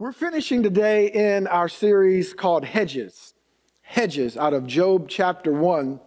We're finishing today in our series called Hedges. Hedges out of Job chapter 1.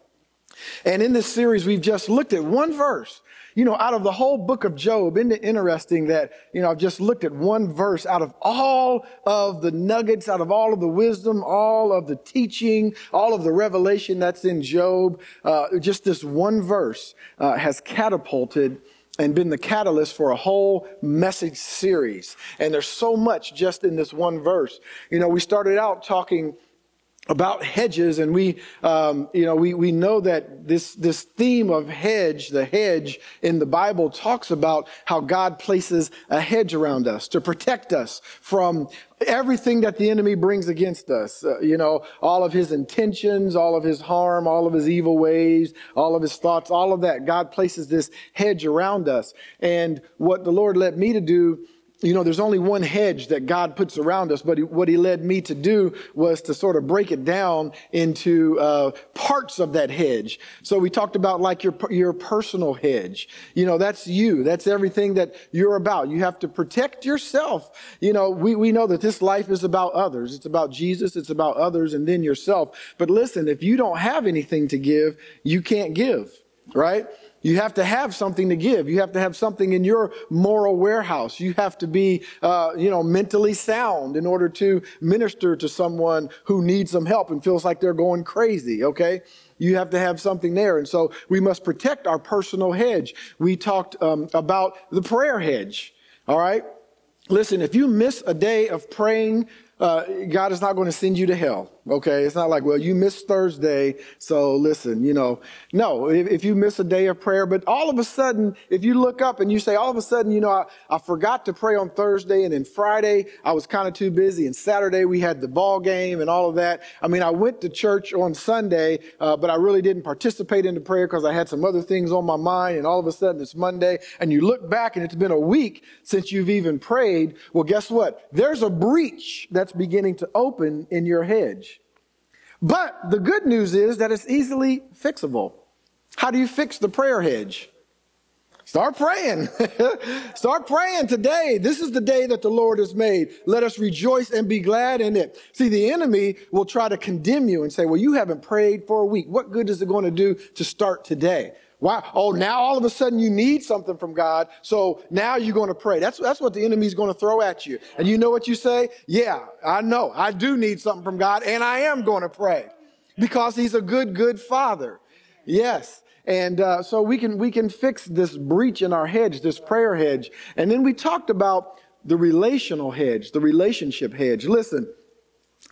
And in this series, we've just looked at one verse. You know, out of the whole book of Job, isn't it interesting that, you know, I've just looked at one verse out of all of the nuggets, out of all of the wisdom, all of the teaching, all of the revelation that's in Job. Uh, just this one verse uh, has catapulted and been the catalyst for a whole message series. And there's so much just in this one verse. You know, we started out talking about hedges and we um, you know we, we know that this this theme of hedge the hedge in the bible talks about how god places a hedge around us to protect us from everything that the enemy brings against us uh, you know all of his intentions all of his harm all of his evil ways all of his thoughts all of that. God places this hedge around us. And what the lord led me to do you know, there's only one hedge that God puts around us, but what he led me to do was to sort of break it down into uh, parts of that hedge. So we talked about like your your personal hedge. You know, that's you. That's everything that you're about. You have to protect yourself. You know, we, we know that this life is about others. It's about Jesus. It's about others and then yourself. But listen, if you don't have anything to give, you can't give, right? You have to have something to give. You have to have something in your moral warehouse. You have to be, uh, you know, mentally sound in order to minister to someone who needs some help and feels like they're going crazy. Okay. You have to have something there. And so we must protect our personal hedge. We talked um, about the prayer hedge. All right. Listen, if you miss a day of praying, uh, God is not going to send you to hell. Okay. It's not like, well, you missed Thursday. So listen, you know, no, if, if, you miss a day of prayer, but all of a sudden, if you look up and you say, all of a sudden, you know, I, I forgot to pray on Thursday and then Friday, I was kind of too busy and Saturday we had the ball game and all of that. I mean, I went to church on Sunday, uh, but I really didn't participate in the prayer because I had some other things on my mind and all of a sudden it's Monday and you look back and it's been a week since you've even prayed. Well, guess what? There's a breach that's beginning to open in your hedge. But the good news is that it's easily fixable. How do you fix the prayer hedge? Start praying. Start praying today. This is the day that the Lord has made. Let us rejoice and be glad in it. See, the enemy will try to condemn you and say, well, you haven't prayed for a week. What good is it going to do to start today? Why? Oh, now all of a sudden you need something from God. So now you're going to pray. That's, that's what the enemy's going to throw at you. And you know what you say? Yeah, I know. I do need something from God and I am going to pray because he's a good, good father. Yes. And uh, so we can we can fix this breach in our hedge, this prayer hedge. And then we talked about the relational hedge, the relationship hedge. Listen,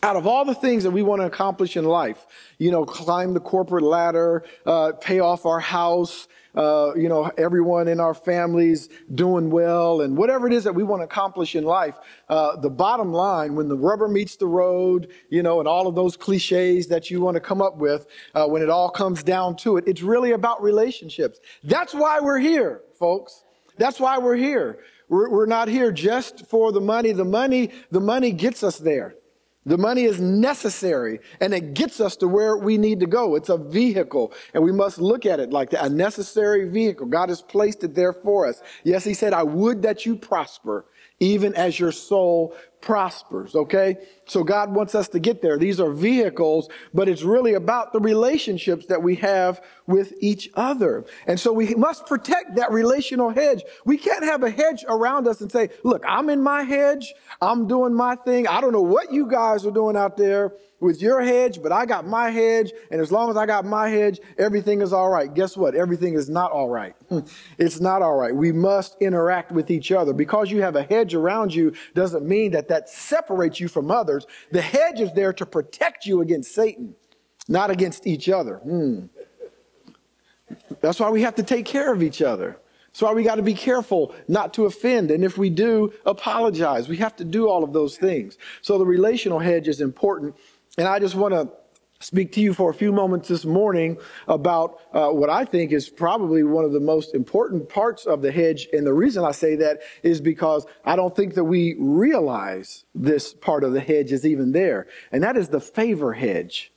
out of all the things that we want to accomplish in life, you know, climb the corporate ladder, uh, pay off our house, uh, you know, everyone in our families doing well, and whatever it is that we want to accomplish in life, uh, the bottom line, when the rubber meets the road, you know, and all of those cliches that you want to come up with, uh, when it all comes down to it, it's really about relationships. That's why we're here, folks. That's why we're here. We're, we're not here just for the money. The money, the money gets us there. The money is necessary and it gets us to where we need to go. It's a vehicle and we must look at it like that, a necessary vehicle. God has placed it there for us. Yes, he said, I would that you prosper even as your soul prospers. Okay. So God wants us to get there. These are vehicles, but it's really about the relationships that we have with each other. And so we must protect that relational hedge. We can't have a hedge around us and say, look, I'm in my hedge. I'm doing my thing. I don't know what you guys are doing out there with your hedge, but I got my hedge. And as long as I got my hedge, everything is all right. Guess what? Everything is not all right. it's not all right. We must interact with each other. Because you have a hedge around you doesn't mean that that separates you from others. The hedge is there to protect you against Satan, not against each other. Hmm. That's why we have to take care of each other. That's why we got to be careful not to offend. And if we do, apologize. We have to do all of those things. So the relational hedge is important. And I just want to speak to you for a few moments this morning about uh, what I think is probably one of the most important parts of the hedge. And the reason I say that is because I don't think that we realize this part of the hedge is even there. And that is the favor hedge.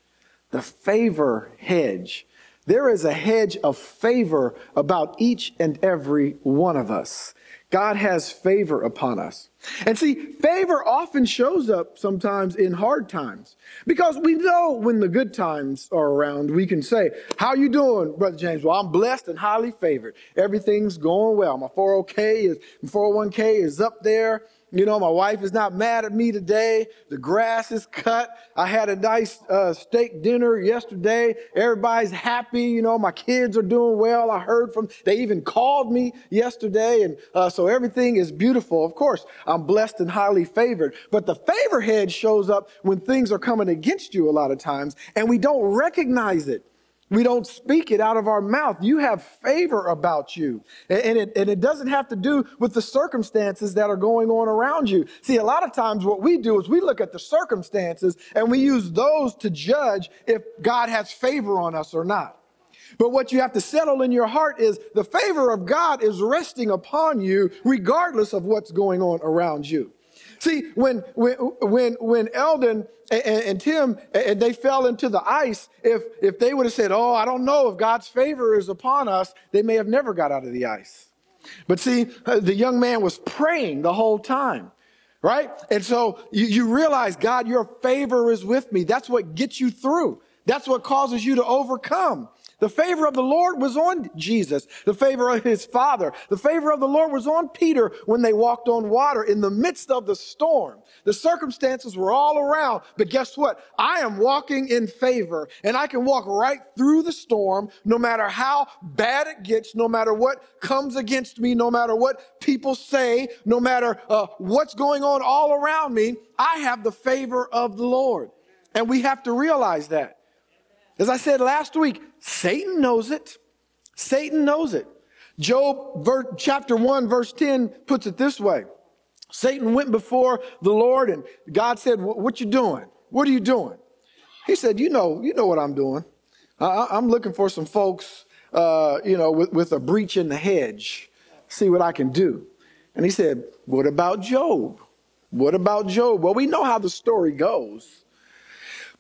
The favor hedge. There is a hedge of favor about each and every one of us. God has favor upon us. And see, favor often shows up sometimes in hard times because we know when the good times are around, we can say, how you doing, Brother James? Well, I'm blessed and highly favored. Everything's going well. My 401k is, 401k is up there. You know, my wife is not mad at me today. The grass is cut. I had a nice uh, steak dinner yesterday. Everybody's happy. You know, my kids are doing well. I heard from, they even called me yesterday. And uh, so everything is beautiful. Of course, I'm blessed and highly favored. But the favor head shows up when things are coming against you a lot of times and we don't recognize it. We don't speak it out of our mouth. You have favor about you. And it, and it doesn't have to do with the circumstances that are going on around you. See, a lot of times what we do is we look at the circumstances and we use those to judge if God has favor on us or not. But what you have to settle in your heart is the favor of God is resting upon you regardless of what's going on around you. See, when when when when Eldon and, and, Tim and they fell into the ice, if if they would have said, "Oh, I don't know if God's favor is upon us," they may have never got out of the ice. But see, uh, the young man was praying the whole time, right? And so you, you realize, God, your favor is with me. That's what gets you through. That's what causes you to overcome. The favor of the Lord was on Jesus, the favor of his father. The favor of the Lord was on Peter when they walked on water in the midst of the storm. The circumstances were all around, but guess what? I am walking in favor and I can walk right through the storm no matter how bad it gets, no matter what comes against me, no matter what people say, no matter uh, what's going on all around me. I have the favor of the Lord. And we have to realize that. As I said last week, Satan knows it. Satan knows it. Job chapter 1 verse 10 puts it this way. Satan went before the Lord and God said, what you doing? What are you doing? He said, you know, you know what I'm doing. I, am looking for some folks, uh, you know, with, with a breach in the hedge. See what I can do. And he said, what about Job? What about Job? Well, we know how the story goes.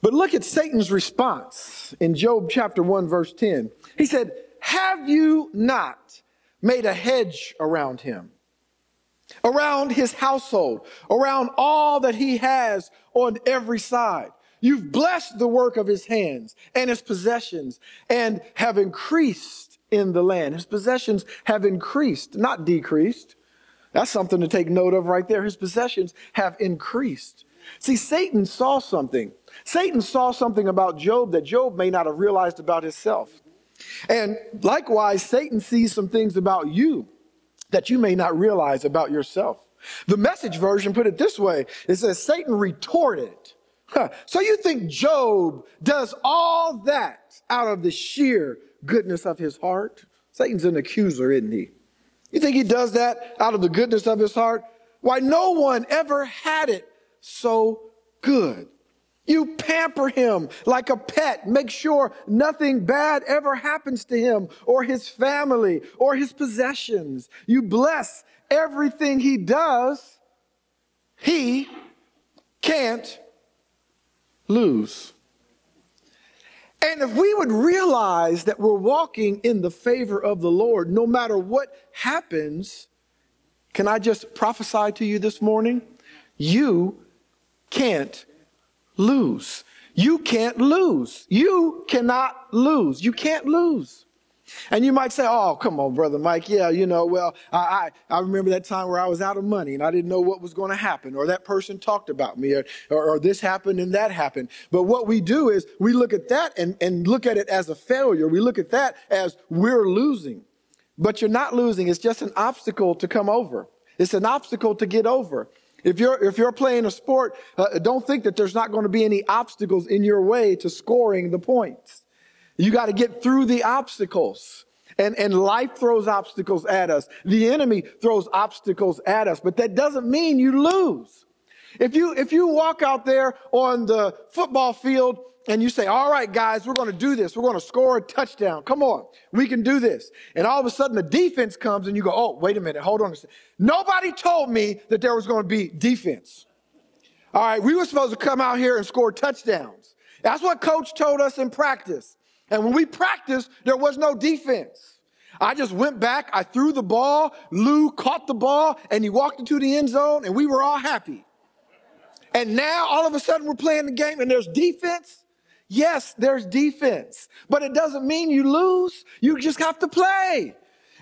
But look at Satan's response in Job chapter 1, verse 10. He said, Have you not made a hedge around him, around his household, around all that he has on every side? You've blessed the work of his hands and his possessions and have increased in the land. His possessions have increased, not decreased. That's something to take note of right there. His possessions have increased. See, Satan saw something. Satan saw something about Job that Job may not have realized about himself. And likewise, Satan sees some things about you that you may not realize about yourself. The message version put it this way it says, Satan retorted. Huh. So you think Job does all that out of the sheer goodness of his heart? Satan's an accuser, isn't he? You think he does that out of the goodness of his heart? Why, no one ever had it so good. You pamper him like a pet. Make sure nothing bad ever happens to him or his family or his possessions. You bless everything he does. He can't lose. And if we would realize that we're walking in the favor of the Lord, no matter what happens, can I just prophesy to you this morning? You can't lose. You can't lose. You cannot lose. You can't lose. And you might say, oh, come on, Brother Mike. Yeah, you know, well, I, I, I remember that time where I was out of money and I didn't know what was going to happen, or that person talked about me, or, or, or, this happened and that happened. But what we do is we look at that and, and look at it as a failure. We look at that as we're losing. But you're not losing. It's just an obstacle to come over. It's an obstacle to get over. If you're, if you're playing a sport, uh, don't think that there's not going to be any obstacles in your way to scoring the points. You got to get through the obstacles. And, and life throws obstacles at us. The enemy throws obstacles at us, but that doesn't mean you lose. If you, if you walk out there on the football field and you say, all right, guys, we're going to do this. We're going to score a touchdown. Come on. We can do this. And all of a sudden the defense comes and you go, oh, wait a minute. Hold on a second. Nobody told me that there was going to be defense. All right. We were supposed to come out here and score touchdowns. That's what coach told us in practice. And when we practiced, there was no defense. I just went back, I threw the ball, Lou caught the ball, and he walked into the end zone, and we were all happy. And now all of a sudden we're playing the game and there's defense. Yes, there's defense, but it doesn't mean you lose. You just have to play.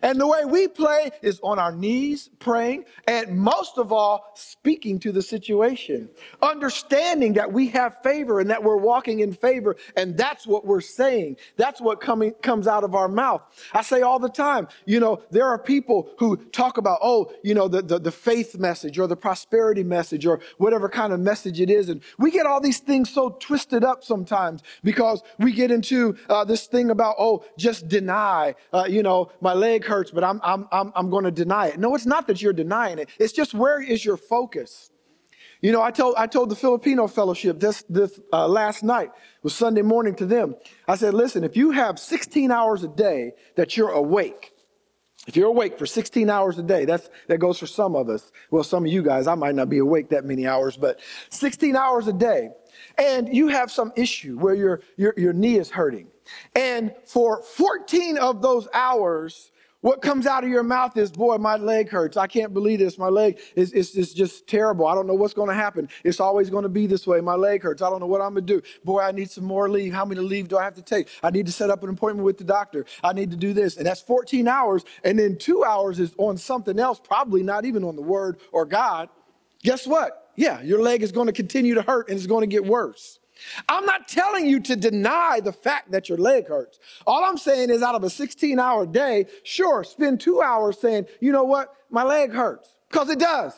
And the way we play is on our knees praying, and most of all, speaking to the situation, understanding that we have favor and that we're walking in favor. And that's what we're saying. That's what coming, comes out of our mouth. I say all the time, you know, there are people who talk about, oh, you know, the, the, the faith message or the prosperity message or whatever kind of message it is. And we get all these things so twisted up sometimes because we get into uh, this thing about, oh, just deny, uh, you know, my leg hurts, but I'm, I'm, I'm, I'm going to deny it. No, it's not that you're denying it. It's just where is your focus? You know, I told, I told the Filipino fellowship this, this uh, last night, was Sunday morning to them. I said, listen, if you have 16 hours a day that you're awake, if you're awake for 16 hours a day, that's, that goes for some of us. Well, some of you guys, I might not be awake that many hours, but 16 hours a day, and you have some issue where your, your, your knee is hurting. And for 14 of those hours, what comes out of your mouth is, boy, my leg hurts. I can't believe this. My leg is, is, is just terrible. I don't know what's going to happen. It's always going to be this way. My leg hurts. I don't know what I'm going to do. Boy, I need some more leave. How many leave do I have to take? I need to set up an appointment with the doctor. I need to do this. And that's 14 hours. And then two hours is on something else, probably not even on the word or God. Guess what? Yeah, your leg is going to continue to hurt and it's going to get worse. I'm not telling you to deny the fact that your leg hurts. All I'm saying is out of a 16 hour day, sure, spend two hours saying, you know what, my leg hurts, because it does.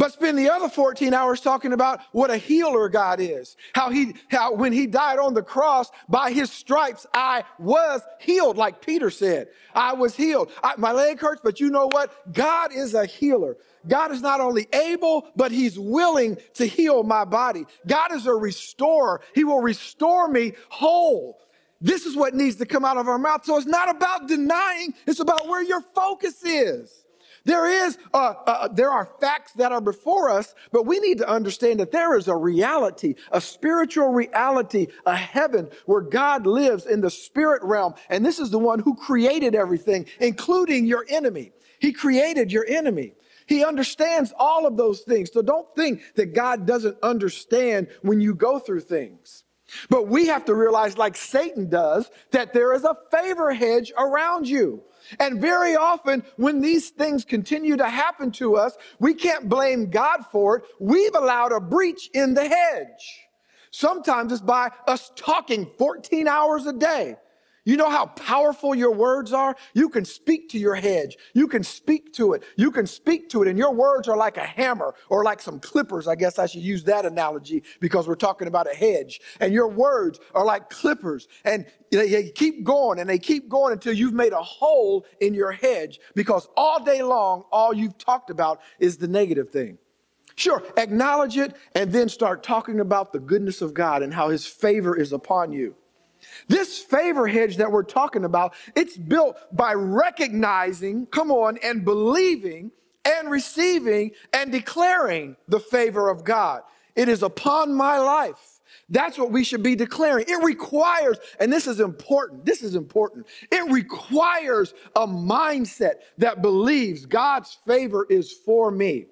But spend the other 14 hours talking about what a healer God is. How he, how when he died on the cross, by his stripes, I was healed, like Peter said. I was healed. I, my leg hurts, but you know what? God is a healer. God is not only able, but he's willing to heal my body. God is a restorer. He will restore me whole. This is what needs to come out of our mouth. So it's not about denying, it's about where your focus is. There is, uh, uh, there are facts that are before us, but we need to understand that there is a reality, a spiritual reality, a heaven where God lives in the spirit realm. And this is the one who created everything, including your enemy. He created your enemy. He understands all of those things. So don't think that God doesn't understand when you go through things. But we have to realize, like Satan does, that there is a favor hedge around you. And very often, when these things continue to happen to us, we can't blame God for it. We've allowed a breach in the hedge. Sometimes it's by us talking 14 hours a day. You know how powerful your words are? You can speak to your hedge. You can speak to it. You can speak to it, and your words are like a hammer or like some clippers. I guess I should use that analogy because we're talking about a hedge. And your words are like clippers, and they keep going and they keep going until you've made a hole in your hedge because all day long, all you've talked about is the negative thing. Sure, acknowledge it and then start talking about the goodness of God and how his favor is upon you. This favor hedge that we're talking about, it's built by recognizing, come on, and believing and receiving and declaring the favor of God. It is upon my life. That's what we should be declaring. It requires, and this is important, this is important. It requires a mindset that believes God's favor is for me.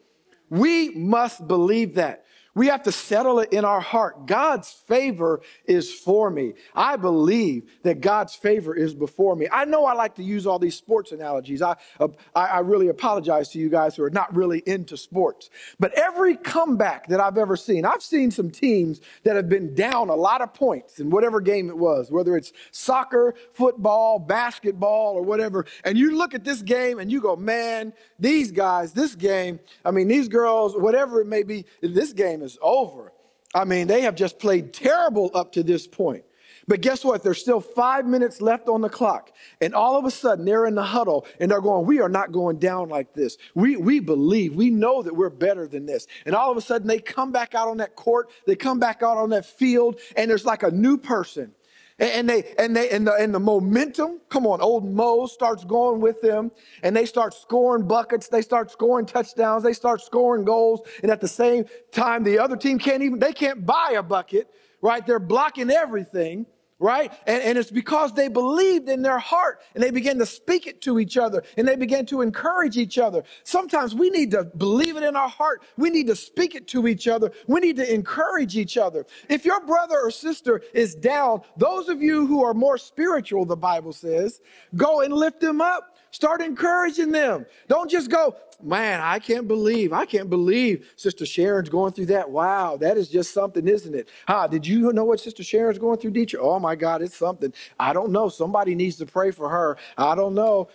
We must believe that. We have to settle it in our heart. God's favor is for me. I believe that God's favor is before me. I know I like to use all these sports analogies. I, uh, I, I really apologize to you guys who are not really into sports. But every comeback that I've ever seen, I've seen some teams that have been down a lot of points in whatever game it was, whether it's soccer, football, basketball, or whatever. And you look at this game and you go, man, these guys, this game, I mean, these girls, whatever it may be, this game is is over. I mean, they have just played terrible up to this point. But guess what? There's still five minutes left on the clock. And all of a sudden, they're in the huddle and they're going, We are not going down like this. We, we believe, we know that we're better than this. And all of a sudden, they come back out on that court, they come back out on that field, and there's like a new person. And they and they and the and the momentum, come on, old Mo starts going with them, and they start scoring buckets, they start scoring touchdowns, they start scoring goals, and at the same time, the other team can't even they can't buy a bucket, right? They're blocking everything right? And, and it's because they believed in their heart and they began to speak it to each other and they began to encourage each other. Sometimes we need to believe it in our heart. We need to speak it to each other. We need to encourage each other. If your brother or sister is down, those of you who are more spiritual, the Bible says, go and lift them up. Start encouraging them. Don't just go, man, I can't believe, I can't believe Sister Sharon's going through that. Wow, that is just something, isn't it? Huh, did you know what Sister Sharon's going through, teacher? Oh my God, it's something. I don't know. Somebody needs to pray for her. I don't know.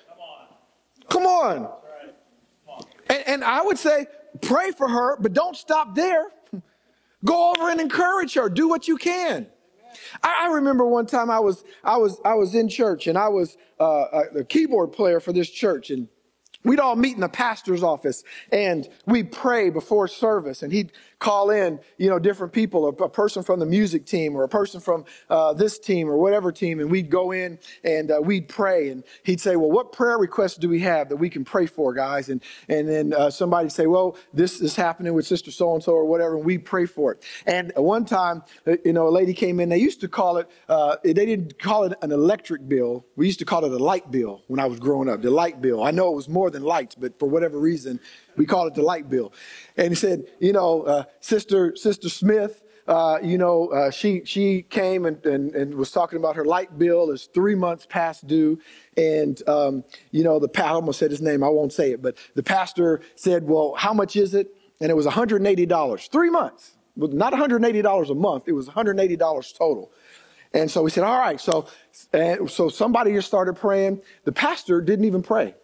Come on. Come on. And, and I would say, pray for her, but don't stop there. Go over and encourage her. Do what you can. I, remember one time I was I was I was in church and I was uh, a keyboard player for this church and we'd all meet in the pastor's office and we'd pray before service and he'd call in you know different people a, a person from the music team or a person from uh, this team or whatever team and we'd go in and uh, we'd pray and he'd say well what prayer requests do we have that we can pray for guys? And and then uh, somebody'd say well this is happening with sister so and so or whatever and we'd pray for it. And one time uh, you know a lady came in they used to call it uh, they didn't call it an electric bill. We used to call it a light bill when i was growing up the light bill. I know it was more than lights but for whatever reason we call it the light bill. And he said, you know, uh, Sister Sister Smith, uh, you know, uh, she she came and, and, and was talking about her light bill is three months past due. And, um, you know, the pastor, I almost said his name, I won't say it, but the pastor said, well, how much is it? And it was $180, three months. Not $180 a month, it was $180 total. And so we said, all right. So, and so somebody just started praying. The pastor didn't even pray.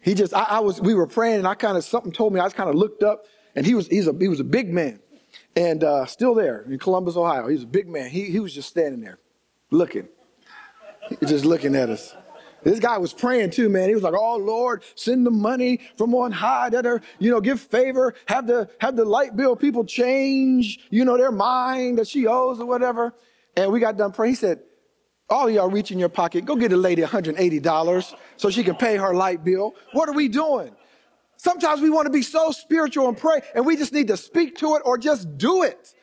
He just, I, I was, we were praying and I kind of, something told me, I just kind of looked up and he was, he's a, he was a big man and uh, still there in Columbus, Ohio. He's a big man. He, he was just standing there looking, just looking at us. This guy was praying too, man. He was like, "Oh Lord, send the money from on high that are, you know, give favor, have the have the light bill people change, you know, their mind that she owes or whatever." And we got done praying. He said, all y'all reach in your pocket, go get a lady $180 so she can pay her light bill. What are we doing? Sometimes we want to be so spiritual and pray, and we just need to speak to it or just do it.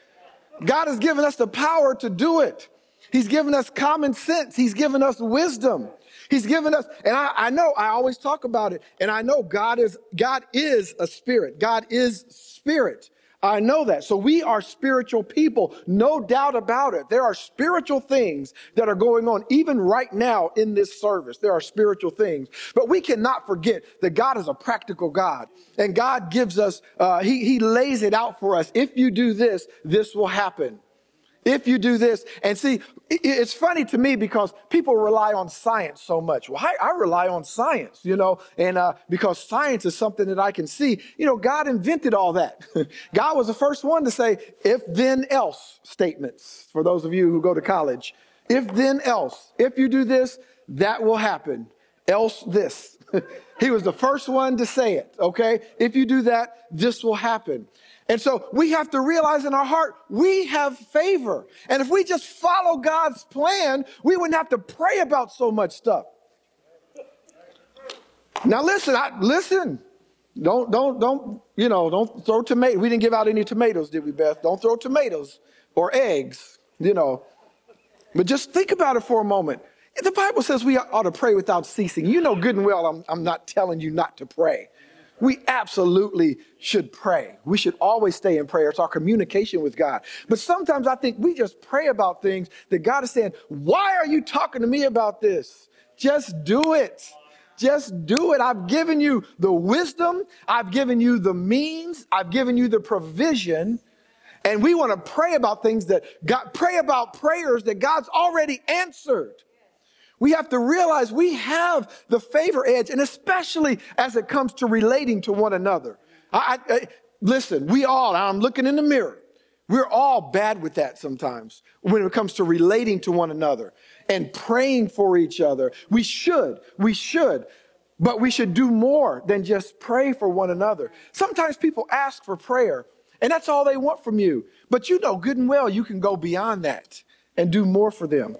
God has given us the power to do it. He's given us common sense. He's given us wisdom. He's given us, and I, I know I always talk about it, and I know God is God is a spirit. God is spirit. I know that. So we are spiritual people, no doubt about it. There are spiritual things that are going on even right now in this service. There are spiritual things, but we cannot forget that God is a practical God and God gives us, uh, he, he lays it out for us. If you do this, this will happen if you do this. And see, it's funny to me because people rely on science so much. Well, I, I rely on science, you know, and uh, because science is something that I can see. You know, God invented all that. God was the first one to say, if then else statements for those of you who go to college. If then else, if you do this, that will happen. Else this. he was the first one to say it, okay? If you do that, this will happen. And so we have to realize in our heart, we have favor. And if we just follow God's plan, we wouldn't have to pray about so much stuff. Now listen, I, listen. Don't, don't, don't, you know, don't throw tomatoes. We didn't give out any tomatoes, did we, Beth? Don't throw tomatoes or eggs, you know. But just think about it for a moment. The Bible says we ought to pray without ceasing. You know good and well I'm, I'm not telling you not to pray. We absolutely should pray. We should always stay in prayer. It's our communication with God. But sometimes I think we just pray about things that God is saying, Why are you talking to me about this? Just do it. Just do it. I've given you the wisdom, I've given you the means, I've given you the provision. And we want to pray about things that God, pray about prayers that God's already answered. We have to realize we have the favor hedge, and especially as it comes to relating to one another. I, I, listen, we all, I'm looking in the mirror, we're all bad with that sometimes when it comes to relating to one another and praying for each other. We should, we should, but we should do more than just pray for one another. Sometimes people ask for prayer, and that's all they want from you. But you know good and well you can go beyond that and do more for them.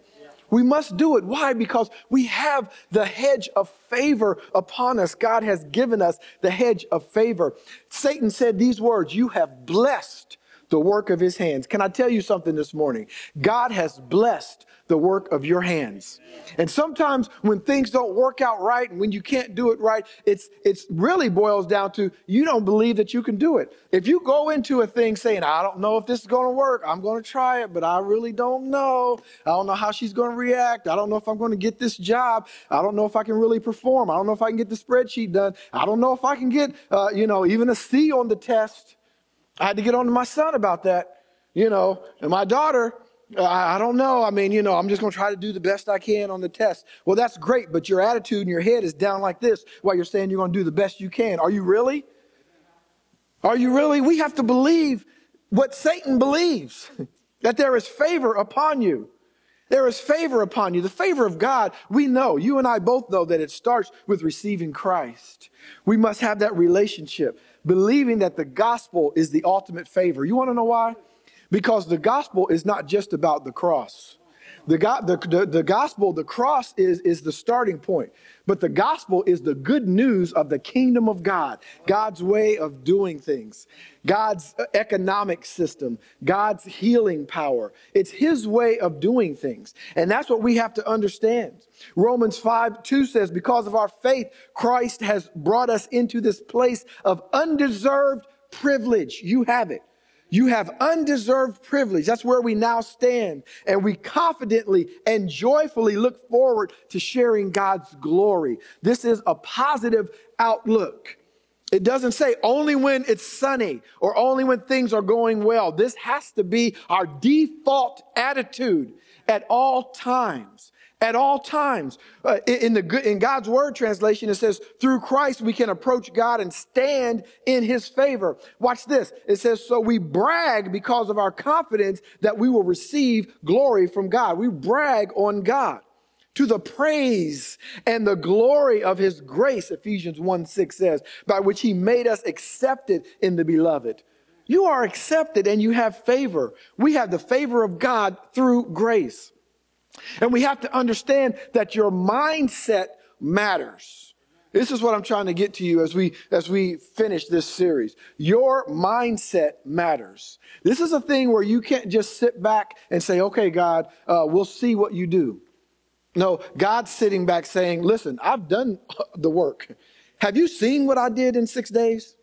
We must do it. Why? Because we have the hedge of favor upon us. God has given us the hedge of favor. Satan said these words, you have blessed the work of his hands. Can I tell you something this morning? God has blessed the work of your hands. And sometimes when things don't work out right and when you can't do it right, it's it's really boils down to you don't believe that you can do it. If you go into a thing saying, I don't know if this is going to work, I'm going to try it, but I really don't know. I don't know how she's going to react. I don't know if I'm going to get this job. I don't know if I can really perform. I don't know if I can get the spreadsheet done. I don't know if I can get, uh, you know, even a C on the test. I had to get on to my son about that, you know, and my daughter, uh, I, don't know. I mean, you know, I'm just going to try to do the best I can on the test. Well, that's great, but your attitude in your head is down like this while you're saying you're going to do the best you can. Are you really? Are you really? We have to believe what Satan believes that there is favor upon you. There is favor upon you. The favor of God, we know, you and I both know that it starts with receiving Christ. We must have that relationship, believing that the gospel is the ultimate favor. You want to know why? Because the gospel is not just about the cross. The, the, the, the, gospel, the cross is, is the starting point. But the gospel is the good news of the kingdom of God, God's way of doing things, God's uh, economic system, God's healing power. It's his way of doing things. And that's what we have to understand. Romans 5 2 says, Because of our faith, Christ has brought us into this place of undeserved privilege. You have it. You have undeserved privilege. That's where we now stand. And we confidently and joyfully look forward to sharing God's glory. This is a positive outlook. It doesn't say only when it's sunny or only when things are going well. This has to be our default attitude at all times at all times. Uh, in the in God's word translation, it says, through Christ we can approach God and stand in his favor. Watch this. It says, so we brag because of our confidence that we will receive glory from God. We brag on God to the praise and the glory of his grace, Ephesians 1 6 says, by which he made us accepted in the beloved. You are accepted and you have favor. We have the favor of God through grace. And we have to understand that your mindset matters. This is what I'm trying to get to you as we as we finish this series. Your mindset matters. This is a thing where you can't just sit back and say, "Okay, God, uh, we'll see what you do." No, God's sitting back saying, "Listen, I've done the work. Have you seen what I did in six days?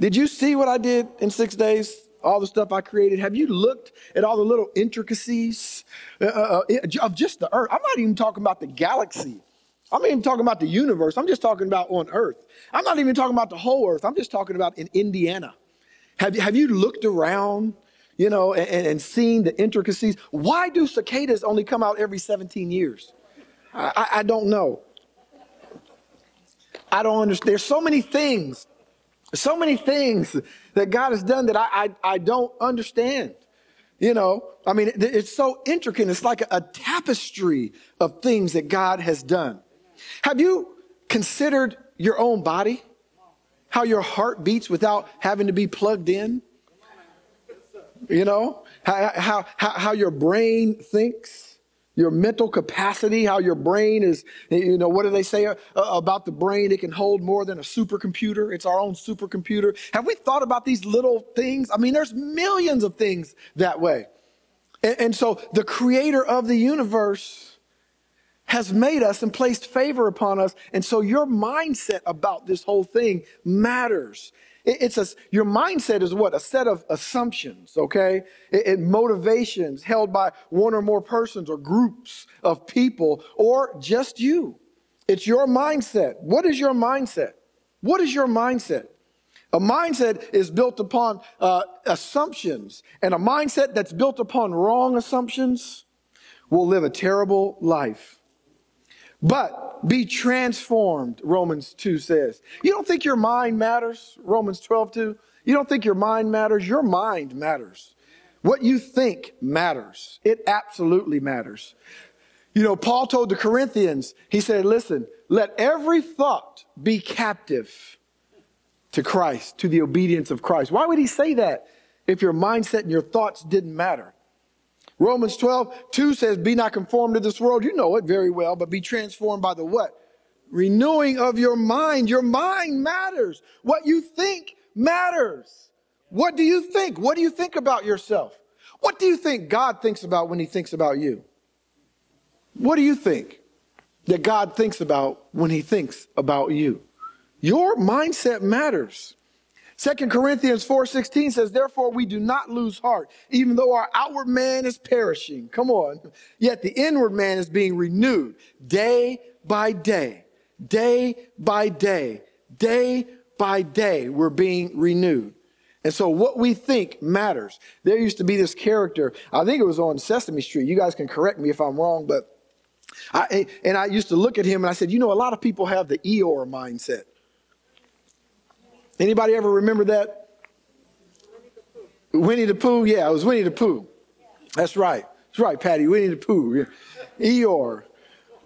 Did you see what I did in six days? All the stuff I created? Have you looked at all the little intricacies uh, uh, uh of just the earth? I'm not even talking about the galaxy. I'm not even talking about the universe. I'm just talking about on earth. I'm not even talking about the whole earth. I'm just talking about in Indiana. Have you, have you looked around, you know, and, and seen the intricacies? Why do cicadas only come out every 17 years? I, I don't know. I don't understand. There's so many things so many things that God has done that I, I, I don't understand. You know, I mean, it's so intricate. It's like a, a tapestry of things that God has done. Have you considered your own body? How your heart beats without having to be plugged in? You know, how, how, how your brain thinks? Your mental capacity, how your brain is, you know, what do they say uh, about the brain? It can hold more than a supercomputer. It's our own supercomputer. Have we thought about these little things? I mean, there's millions of things that way. And, and so the creator of the universe has made us and placed favor upon us. And so your mindset about this whole thing matters. It's a, your mindset is what? A set of assumptions, okay? It, it, motivations held by one or more persons or groups of people or just you. It's your mindset. What is your mindset? What is your mindset? A mindset is built upon uh, assumptions, and a mindset that's built upon wrong assumptions will live a terrible life. But be transformed, Romans 2 says. You don't think your mind matters? Romans 12, 2. You don't think your mind matters? Your mind matters. What you think matters. It absolutely matters. You know, Paul told the Corinthians, he said, listen, let every thought be captive to Christ, to the obedience of Christ. Why would he say that if your mindset and your thoughts didn't matter? Romans 12, 2 says, Be not conformed to this world. You know it very well, but be transformed by the what? Renewing of your mind. Your mind matters. What you think matters. What do you think? What do you think about yourself? What do you think God thinks about when he thinks about you? What do you think that God thinks about when he thinks about you? Your mindset matters. Second Corinthians 4:16 says, "Therefore we do not lose heart, even though our outward man is perishing." Come on. Yet the inward man is being renewed day by day. Day by day. Day by day we're being renewed. And so what we think matters. There used to be this character, I think it was on Sesame Street. You guys can correct me if I'm wrong, but I, and I used to look at him and I said, you know, a lot of people have the Eeyore mindset. Anybody ever remember that? Winnie the Pooh? Yeah, it was Winnie the Pooh. That's right. That's right, Patty. Winnie the Pooh. Eeyore.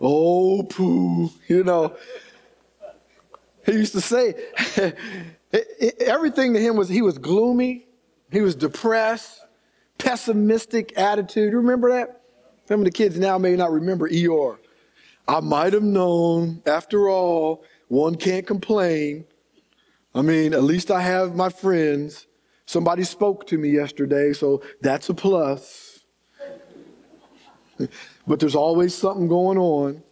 Oh, Pooh. You know. He used to say everything to him was he was gloomy, he was depressed, pessimistic attitude. Remember that? Some of the kids now may not remember Eeyore. I might have known. After all, one can't complain. I mean, at least I have my friends. Somebody spoke to me yesterday, so that's a plus. but there's always something going on.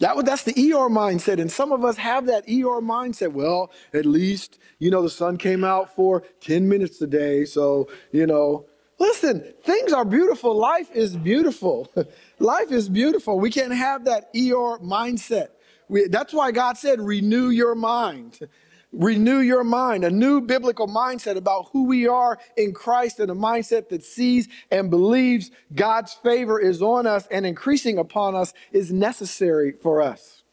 That, that's the ER mindset. And some of us have that ER mindset. Well, at least, you know, the sun came out for 10 minutes today. So, you know, listen, things are beautiful. Life is beautiful. Life is beautiful. We can't have that ER mindset. We, that's why God said, renew your mind. Renew your mind, a new biblical mindset about who we are in Christ and a mindset that sees and believes God's favor is on us and increasing upon us is necessary for us.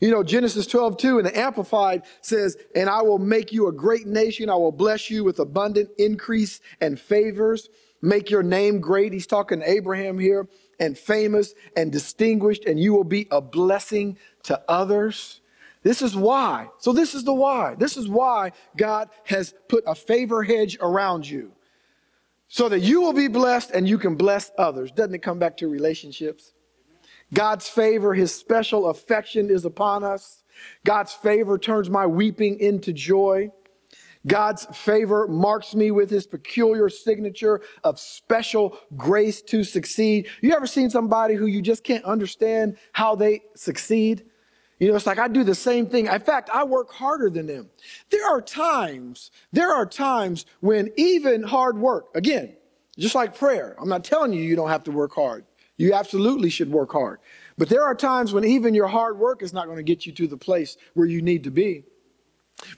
You know, Genesis 12, 2 in the Amplified says, And I will make you a great nation. I will bless you with abundant increase and favors. Make your name great. He's talking to Abraham here, and famous and distinguished, and you will be a blessing to others. This is why. So, this is the why. This is why God has put a favor hedge around you so that you will be blessed and you can bless others. Doesn't it come back to relationships? God's favor, his special affection is upon us. God's favor turns my weeping into joy. God's favor marks me with his peculiar signature of special grace to succeed. You ever seen somebody who you just can't understand how they succeed? You know, it's like I do the same thing. In fact, I work harder than them. There are times, there are times when even hard work, again, just like prayer, I'm not telling you you don't have to work hard. You absolutely should work hard. But there are times when even your hard work is not going to get you to the place where you need to be.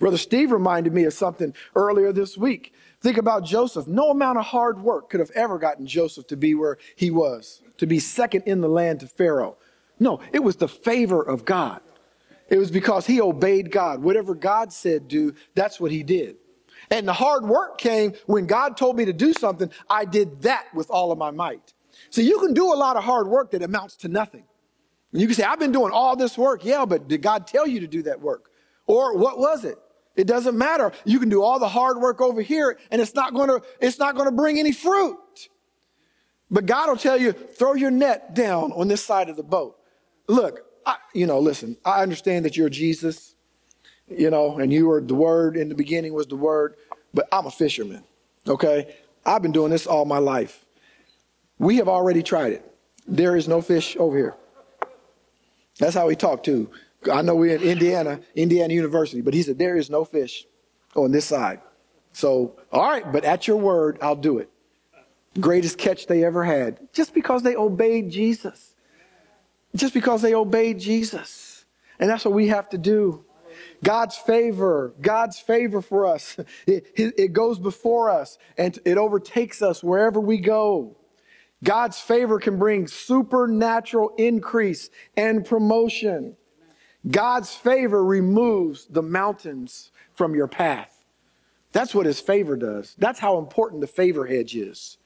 Brother Steve reminded me of something earlier this week. Think about Joseph. No amount of hard work could have ever gotten Joseph to be where he was, to be second in the land to Pharaoh. No, it was the favor of God. It was because he obeyed God. Whatever God said do, that's what he did. And the hard work came when God told me to do something, I did that with all of my might. So you can do a lot of hard work that amounts to nothing. And you can say, I've been doing all this work. Yeah, but did God tell you to do that work? Or what was it? It doesn't matter. You can do all the hard work over here and it's not going to, it's not going to bring any fruit. But God will tell you, throw your net down on this side of the boat. Look, I, you know, listen, I understand that you're Jesus, you know, and you were the word in the beginning was the word, but I'm a fisherman, okay? I've been doing this all my life. We have already tried it. There is no fish over here. That's how he talked too. I know we're in Indiana, Indiana University, but he said, there is no fish on this side. So, all right, but at your word, I'll do it. Greatest catch they ever had, just because they obeyed Jesus just because they obeyed Jesus. And that's what we have to do. God's favor, God's favor for us, it, it, goes before us and it overtakes us wherever we go. God's favor can bring supernatural increase and promotion. God's favor removes the mountains from your path. That's what his favor does. That's how important the favor hedge is.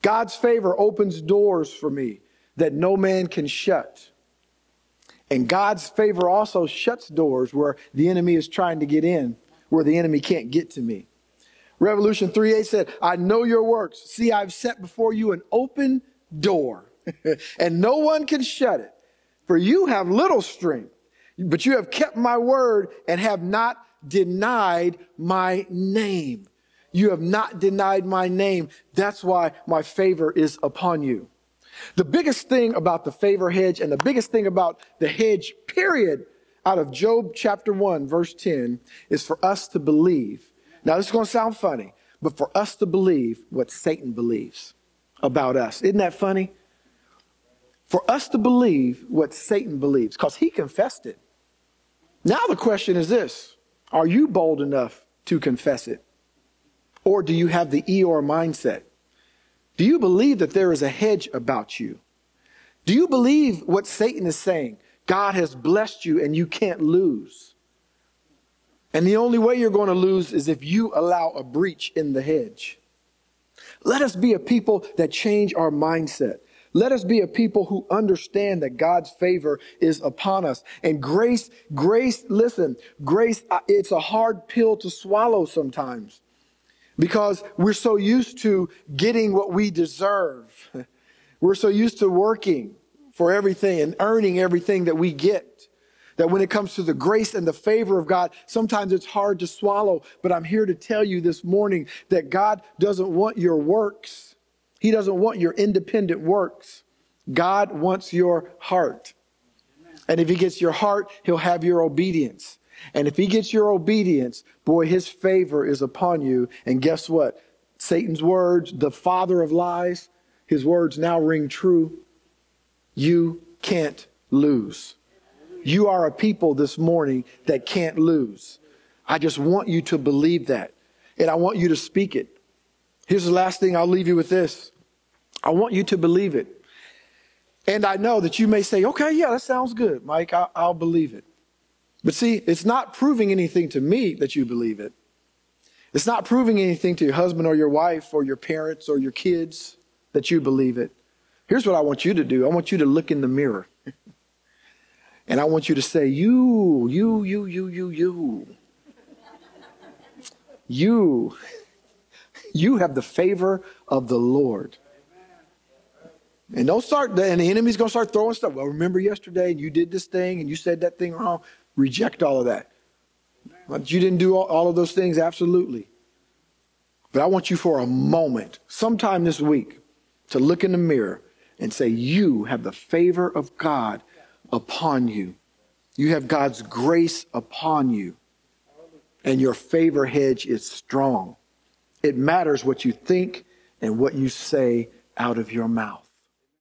God's favor opens doors for me that no man can shut. And God's favor also shuts doors where the enemy is trying to get in, where the enemy can't get to me. Revelation 3:8 said, I know your works. See, I've set before you an open door, and no one can shut it. For you have little strength, but you have kept my word and have not denied my name. You have not denied my name. That's why my favor is upon you. The biggest thing about the favor hedge and the biggest thing about the hedge, period, out of Job chapter 1, verse 10, is for us to believe. Now, this is going to sound funny, but for us to believe what Satan believes about us. Isn't that funny? For us to believe what Satan believes, because he confessed it. Now, the question is this Are you bold enough to confess it? Or do you have the Eeyore mindset? Do you believe that there is a hedge about you? Do you believe what Satan is saying? God has blessed you and you can't lose. And the only way you're going to lose is if you allow a breach in the hedge. Let us be a people that change our mindset. Let us be a people who understand that God's favor is upon us. And grace, grace, listen, grace, uh, it's a hard pill to swallow sometimes because we're so used to getting what we deserve. We're so used to working for everything and earning everything that we get. That when it comes to the grace and the favor of God, sometimes it's hard to swallow. But I'm here to tell you this morning that God doesn't want your works. He doesn't want your independent works. God wants your heart. And if He gets your heart, He'll have your obedience. And if he gets your obedience, boy, his favor is upon you. And guess what? Satan's words, the father of lies, his words now ring true. You can't lose. You are a people this morning that can't lose. I just want you to believe that. And I want you to speak it. Here's the last thing I'll leave you with this. I want you to believe it. And I know that you may say, okay, yeah, that sounds good, Mike. I'll, I'll believe it. But see, it's not proving anything to me that you believe it. It's not proving anything to your husband or your wife or your parents or your kids that you believe it. Here's what I want you to do I want you to look in the mirror. and I want you to say, You, you, you, you, you, you. You. You have the favor of the Lord. And don't start, and the enemy's going to start throwing stuff. Well, remember yesterday, and you did this thing, and you said that thing wrong. Reject all of that. But you didn't do all of those things, absolutely. But I want you for a moment, sometime this week, to look in the mirror and say, You have the favor of God upon you. You have God's grace upon you. And your favor hedge is strong. It matters what you think and what you say out of your mouth.